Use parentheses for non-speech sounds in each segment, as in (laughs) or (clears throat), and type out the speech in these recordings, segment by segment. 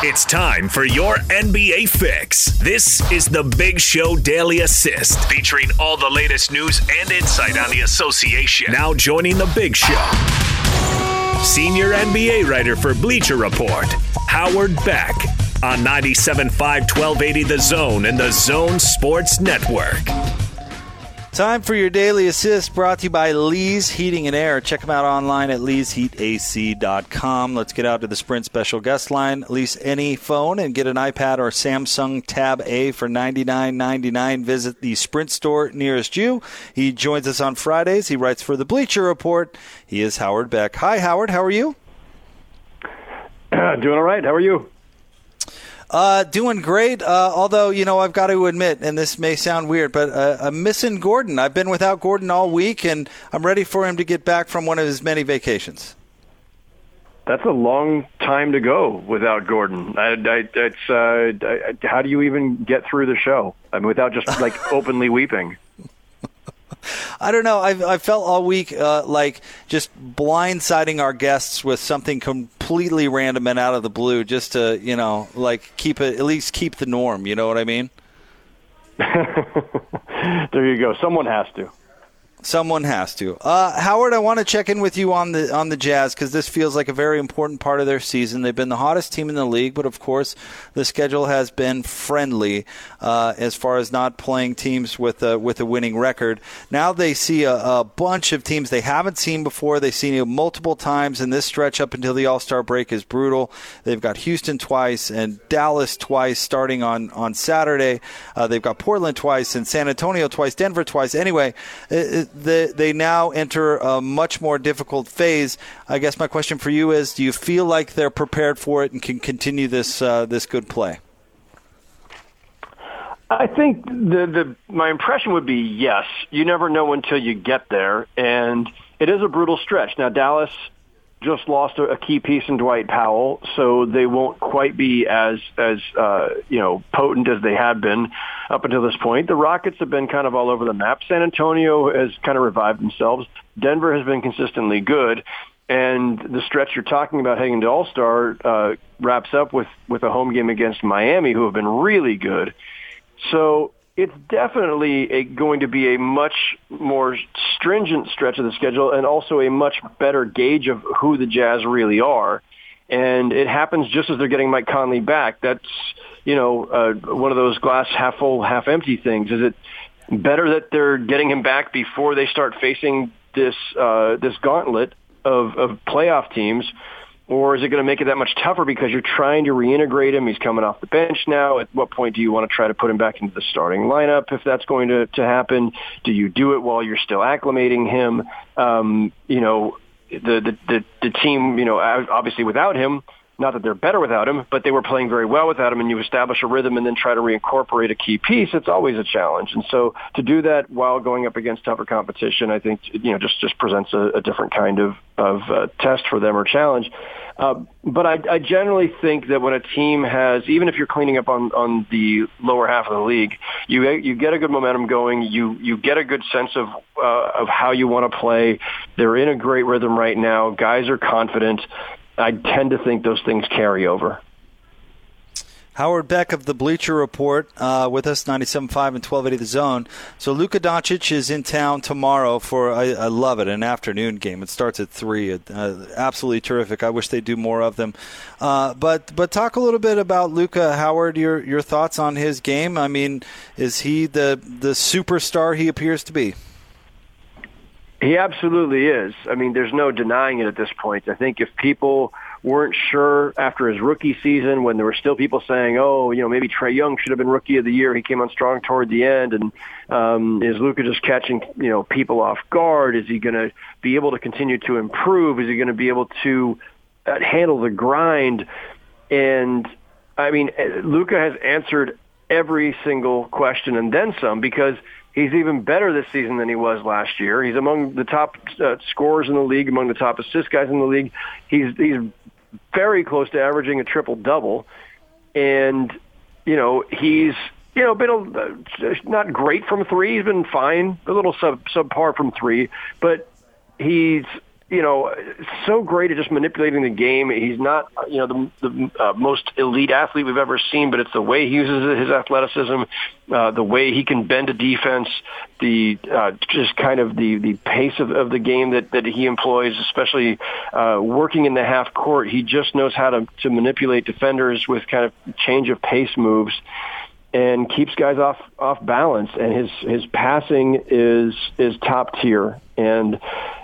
It's time for your NBA fix. This is the Big Show Daily Assist, featuring all the latest news and insight on the association. Now joining the Big Show, senior NBA writer for Bleacher Report, Howard Beck, on 97.5 1280 The Zone and the Zone Sports Network. Time for your daily assist brought to you by Lee's Heating and Air. Check them out online at leesheatac.com. Let's get out to the Sprint special guest line. Lease any phone and get an iPad or Samsung Tab A for $99.99. Visit the Sprint store nearest you. He joins us on Fridays. He writes for the Bleacher Report. He is Howard Beck. Hi, Howard. How are you? (clears throat) Doing all right. How are you? Uh, doing great. Uh, although you know, I've got to admit, and this may sound weird, but uh, I'm missing Gordon. I've been without Gordon all week, and I'm ready for him to get back from one of his many vacations. That's a long time to go without Gordon. I, I, it's uh, I, how do you even get through the show? I mean, without just like (laughs) openly weeping. (laughs) I don't know. I, I felt all week uh, like just blindsiding our guests with something completely random and out of the blue, just to you know, like keep it at least keep the norm. You know what I mean? (laughs) there you go. Someone has to. Someone has to. Uh, Howard, I want to check in with you on the on the Jazz because this feels like a very important part of their season. They've been the hottest team in the league, but of course, the schedule has been friendly uh, as far as not playing teams with a, with a winning record. Now they see a, a bunch of teams they haven't seen before. They've seen it multiple times, and this stretch up until the All Star break is brutal. They've got Houston twice and Dallas twice starting on on Saturday. Uh, they've got Portland twice and San Antonio twice, Denver twice. Anyway. It, they, they now enter a much more difficult phase. I guess my question for you is: Do you feel like they're prepared for it and can continue this uh, this good play? I think the the my impression would be yes. You never know until you get there, and it is a brutal stretch. Now Dallas just lost a, key piece in Dwight Powell, so they won't quite be as as uh, you know potent as they had been up until this point. The Rockets have been kind of all over the map. San Antonio has kind of revived themselves. Denver has been consistently good, and the stretch you're talking about heading to All Star uh, wraps up with with a home game against Miami, who have been really good. So it's definitely a, going to be a much more stringent stretch of the schedule and also a much better gauge of who the Jazz really are. And it happens just as they're getting Mike Conley back. That's, you know, uh, one of those glass half full, half empty things. Is it better that they're getting him back before they start facing this, uh, this gauntlet of, of playoff teams or is it going to make it that much tougher because you're trying to reintegrate him? He's coming off the bench now. At what point do you want to try to put him back into the starting lineup if that's going to, to happen? Do you do it while you're still acclimating him? Um, you know, the, the, the, the team, you know, obviously without him, not that they're better without him, but they were playing very well without him, and you establish a rhythm and then try to reincorporate a key piece. It's always a challenge, and so to do that while going up against tougher competition, I think you know just just presents a, a different kind of of uh, test for them or challenge. Uh, but I, I generally think that when a team has, even if you're cleaning up on, on the lower half of the league, you you get a good momentum going. You you get a good sense of uh, of how you want to play. They're in a great rhythm right now. Guys are confident. I tend to think those things carry over. Howard Beck of the Bleacher Report uh, with us, 97.5 and 1280 The Zone. So Luka Doncic is in town tomorrow for, I, I love it, an afternoon game. It starts at 3. Uh, absolutely terrific. I wish they do more of them. Uh, but but talk a little bit about Luka, Howard, your, your thoughts on his game. I mean, is he the, the superstar he appears to be? He absolutely is. I mean, there's no denying it at this point. I think if people weren't sure after his rookie season when there were still people saying, oh, you know, maybe Trae Young should have been rookie of the year. He came on strong toward the end. And um, is Luka just catching, you know, people off guard? Is he going to be able to continue to improve? Is he going to be able to uh, handle the grind? And I mean, Luka has answered every single question and then some because – He's even better this season than he was last year. He's among the top uh, scorers in the league, among the top assist guys in the league. He's he's very close to averaging a triple double, and you know he's you know been a, uh, not great from three. He's been fine, a little sub subpar from three, but he's you know, so great at just manipulating the game. He's not, you know, the, the uh, most elite athlete we've ever seen, but it's the way he uses his athleticism, uh, the way he can bend a defense, the uh, just kind of the the pace of, of the game that that he employs, especially uh, working in the half court. He just knows how to to manipulate defenders with kind of change of pace moves and keeps guys off off balance. And his his passing is is top tier. And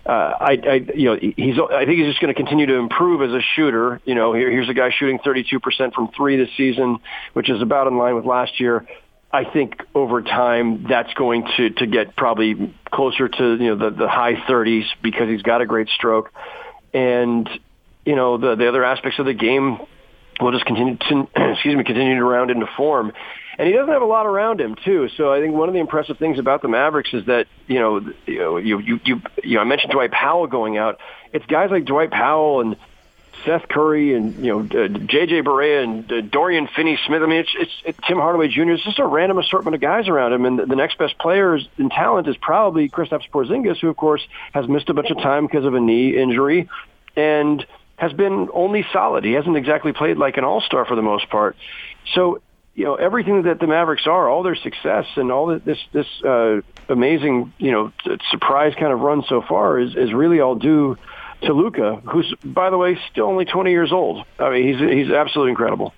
uh, I, I you know he's I think he's just going to continue to improve as a shooter. You know here, here's a guy shooting 32% from three this season, which is about in line with last year. I think over time that's going to to get probably closer to you know the the high 30s because he's got a great stroke. And you know the the other aspects of the game will just continue to (clears throat) excuse me continue to round into form and he doesn't have a lot around him too. So I think one of the impressive things about the Mavericks is that you know you you you you, know I mentioned Dwight Powell going out. It's guys like Dwight Powell and Seth Curry and you know uh, J.J. Barea and uh, Dorian Finney-Smith. I mean, it's, it's it's Tim Hardaway Jr. It's just a random assortment of guys around him, and the, the next best player in talent is probably Kristaps Porzingis, who of course has missed a bunch of time because of a knee injury, and has been only solid. He hasn't exactly played like an all-star for the most part. So you know everything that the Mavericks are, all their success and all this this uh, amazing you know surprise kind of run so far is is really all due to Luka, who's by the way still only 20 years old. I mean he's he's absolutely incredible.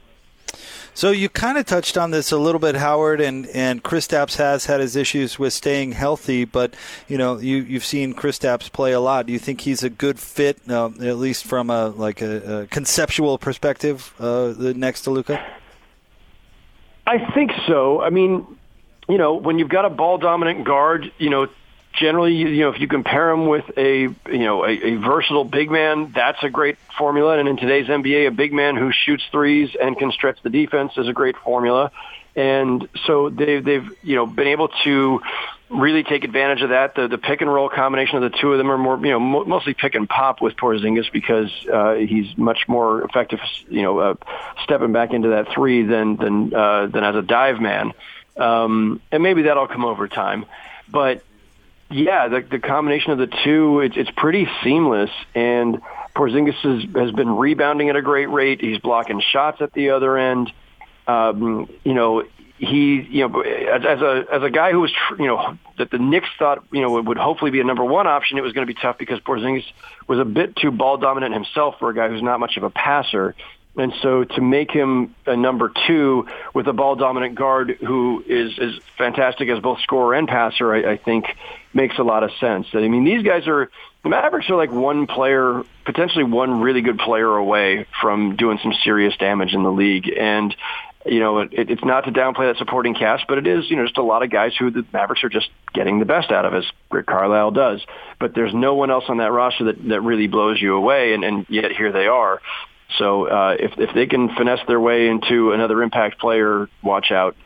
So you kind of touched on this a little bit, Howard, and and Kristaps has had his issues with staying healthy, but you know you you've seen Kristaps play a lot. Do you think he's a good fit, uh, at least from a like a, a conceptual perspective, uh, next to Luka? I think so. I mean, you know, when you've got a ball dominant guard, you know, generally, you know, if you compare him with a, you know, a, a versatile big man, that's a great formula. And in today's NBA, a big man who shoots threes and can stretch the defense is a great formula. And so they've, they've, you know, been able to really take advantage of that. The the pick and roll combination of the two of them are more, you know, mo- mostly pick and pop with Porzingis because uh, he's much more effective, you know, uh, stepping back into that three than than uh, than as a dive man. Um, and maybe that'll come over time, but yeah, the the combination of the two, it's it's pretty seamless and. Porzingis has, has been rebounding at a great rate. He's blocking shots at the other end. Um, you know, he, you know, as, as a as a guy who was, tr- you know, that the Knicks thought, you know, would hopefully be a number one option. It was going to be tough because Porzingis was a bit too ball dominant himself for a guy who's not much of a passer. And so to make him a number two with a ball dominant guard who as is fantastic as both scorer and passer, I, I think makes a lot of sense. I mean, these guys are the Mavericks are like one player, potentially one really good player away from doing some serious damage in the league. And you know, it, it's not to downplay that supporting cast, but it is, you know, just a lot of guys who the Mavericks are just getting the best out of, as Rick Carlisle does. But there's no one else on that roster that, that really blows you away, and, and yet here they are. So uh, if if they can finesse their way into another impact player, watch out.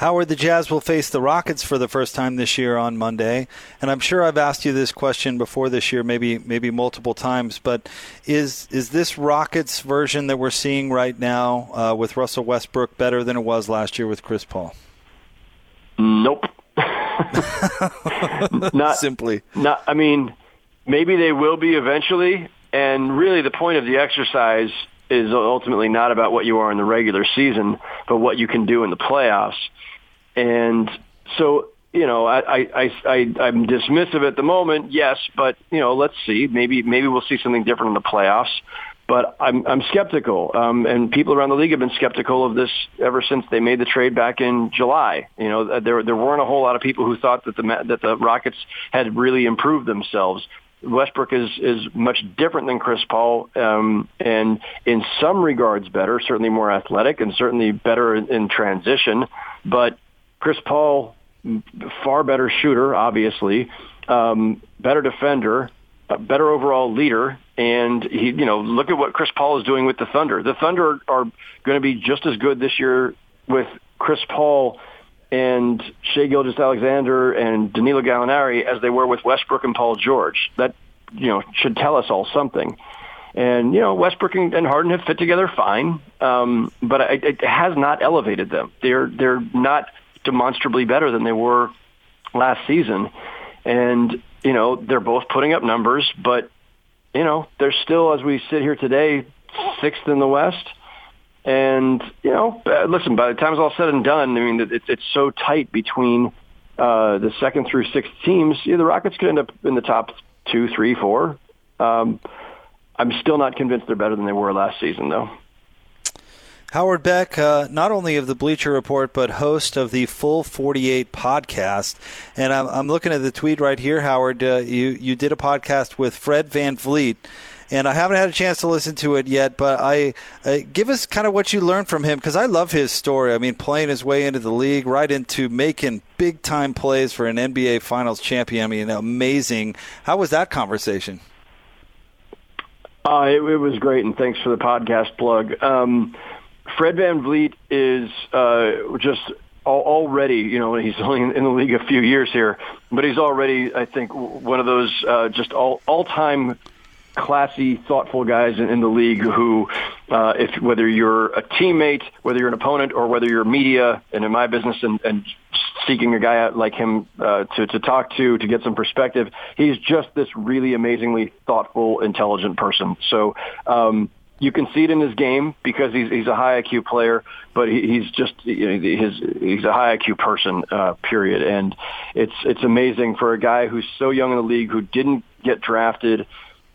Howard, the Jazz will face the Rockets for the first time this year on Monday, and I'm sure I've asked you this question before this year, maybe maybe multiple times. But is is this Rockets version that we're seeing right now uh, with Russell Westbrook better than it was last year with Chris Paul? Nope. (laughs) not simply. Not. I mean, maybe they will be eventually, and really the point of the exercise is ultimately not about what you are in the regular season, but what you can do in the playoffs. And so, you know, I, I, I, I'm dismissive at the moment, yes, but, you know, let's see. Maybe, maybe we'll see something different in the playoffs. But I'm, I'm skeptical, um, and people around the league have been skeptical of this ever since they made the trade back in July. You know, there there weren't a whole lot of people who thought that the that the Rockets had really improved themselves. Westbrook is is much different than Chris Paul, um, and in some regards better, certainly more athletic, and certainly better in, in transition. But Chris Paul, far better shooter, obviously, um, better defender, better overall leader, and he, you know, look at what Chris Paul is doing with the Thunder. The Thunder are going to be just as good this year with Chris Paul and Shai Gilgeous-Alexander and Danilo Gallinari as they were with Westbrook and Paul George. That you know should tell us all something. And you know Westbrook and Harden have fit together fine, um, but it, it has not elevated them. They're they're not demonstrably better than they were last season. And you know, they're both putting up numbers, but you know, they're still, as we sit here today, sixth in the West. And you know, uh, listen. By the time it's all said and done, I mean, it's it's so tight between uh, the second through sixth teams. The Rockets could end up in the top two, three, four. Um, I'm still not convinced they're better than they were last season, though. Howard Beck, uh, not only of the Bleacher Report, but host of the Full 48 podcast. And I'm, I'm looking at the tweet right here, Howard. Uh, you, you did a podcast with Fred Van VanVleet. And I haven't had a chance to listen to it yet, but I uh, give us kind of what you learned from him because I love his story. I mean, playing his way into the league, right into making big time plays for an NBA Finals champion. I mean, amazing. How was that conversation? Uh, it, it was great, and thanks for the podcast plug. Um, Fred VanVleet is uh, just already, you know, he's only in the league a few years here, but he's already, I think, one of those uh, just all all-time classy, thoughtful guys in, in the league who, uh, if whether you're a teammate, whether you're an opponent, or whether you're media, and in my business, and, and seeking a guy out like him uh, to to talk to to get some perspective, he's just this really amazingly thoughtful, intelligent person. So. Um, you can see it in his game because he's he's a high IQ player, but he, he's just you know, his he's a high IQ person. Uh, period. And it's it's amazing for a guy who's so young in the league who didn't get drafted,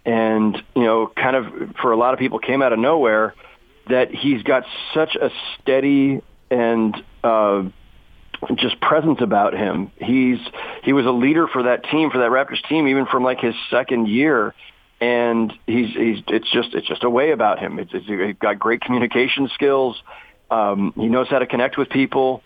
and you know, kind of for a lot of people came out of nowhere. That he's got such a steady and uh, just presence about him. He's he was a leader for that team, for that Raptors team, even from like his second year and he's he's it's just it's just a way about him. It's, it's he's got great communication skills. Um, he knows how to connect with people,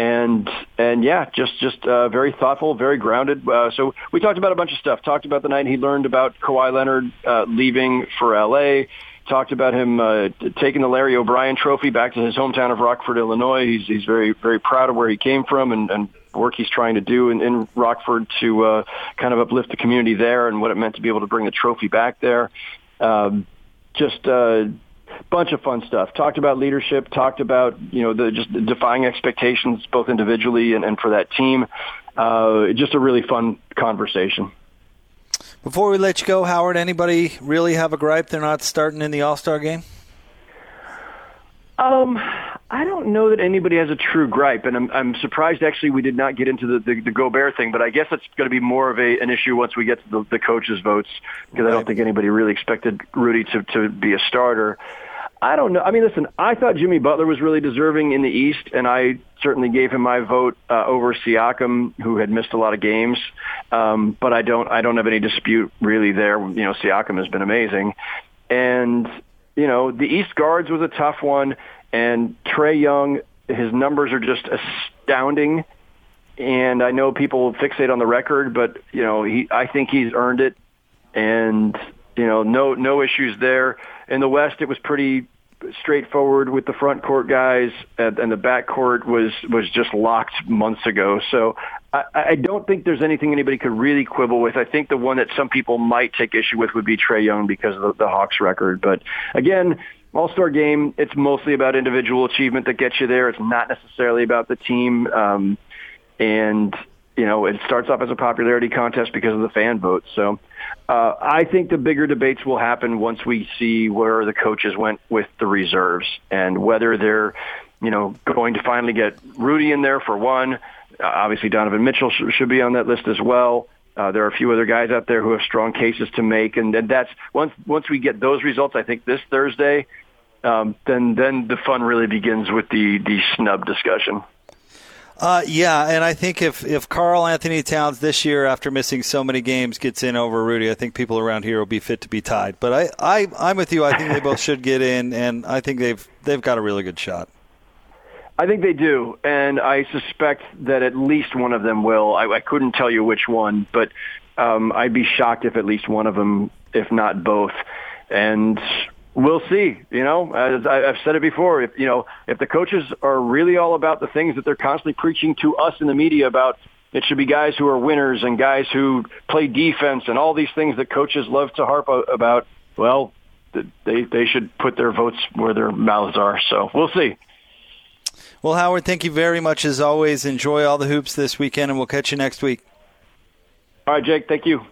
and and yeah, just just uh, very thoughtful, very grounded. Uh, so we talked about a bunch of stuff. Talked about the night he learned about Kawhi Leonard uh, leaving for L.A. Talked about him uh, taking the Larry O'Brien Trophy back to his hometown of Rockford, Illinois. He's he's very very proud of where he came from and, and work he's trying to do in, in Rockford to uh, kind of uplift the community there and what it meant to be able to bring the trophy back there. Um, just uh, bunch of fun stuff. Talked about leadership. Talked about you know the just defying expectations both individually and, and for that team. Uh, just a really fun conversation. Before we let you go, Howard, anybody really have a gripe they're not starting in the All Star game? Um, I don't know that anybody has a true gripe, and I'm, I'm surprised actually we did not get into the, the, the Gobert thing, but I guess it's going to be more of a, an issue once we get to the, the coaches' votes because right. I don't think anybody really expected Rudy to, to be a starter. I don't know. I mean, listen, I thought Jimmy Butler was really deserving in the East, and I certainly gave him my vote uh, over Siakam, who had missed a lot of games. Um, but I don't, I don't have any dispute really there. You know, Siakam has been amazing, and you know, the East guards was a tough one, and Trae Young, his numbers are just astounding. And I know people fixate on the record, but you know, he, I think he's earned it, and you know, no, no issues there. In the West, it was pretty straightforward with the front court guys, and, and the back court was was just locked months ago. So I, I don't think there's anything anybody could really quibble with. I think the one that some people might take issue with would be Trae Young because of the, the Hawks record. But again, All-Star game, it's mostly about individual achievement that gets you there. It's not necessarily about the team. Um, and, you know, it starts off as a popularity contest because of the fan vote. So uh, I think the bigger debates will happen once we see where the coaches went with the reserves and whether they're, you know, going to finally get Rudy in there for one – uh, obviously, Donovan Mitchell sh- should be on that list as well. Uh, there are a few other guys out there who have strong cases to make, and, and that's once once we get those results. I think this Thursday, um, then then the fun really begins with the the snub discussion. Uh, yeah, and I think if if Karl-Anthony Towns this year, after missing so many games, gets in over Rudy, I think people around here will be fit to be tied. But I, I I'm with you. I think they both (laughs) should get in, and I think they've they've got a really good shot. I think they do, and I suspect that at least one of them will. I, I couldn't tell you which one, but um, I'd be shocked if at least one of them, if not both. And we'll see. You know, as I, I've said it before, if you know, if the coaches are really all about the things that they're constantly preaching to us in the media about, it should be guys who are winners and guys who play defense and all these things that coaches love to harp about. Well, they they should put their votes where their mouths are. So we'll see. Well, Howard, thank you very much as always. Enjoy all the hoops this weekend, and we'll catch you next week. All right, Jake. Thank you.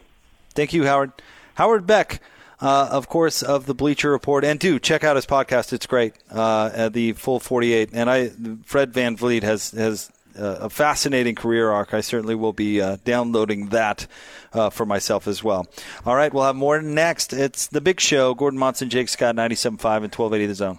Thank you, Howard. Howard Beck. Uh, of course, of the Bleacher Report, and do check out his podcast. It's great, uh, the Full 48. And I, Fred VanVleet has has uh, a fascinating career arc. I certainly will be uh, downloading that uh, for myself as well. All right, we'll have more next. It's the big show. Gordon Monson, Jake Scott, 97.5 and 1280 The Zone.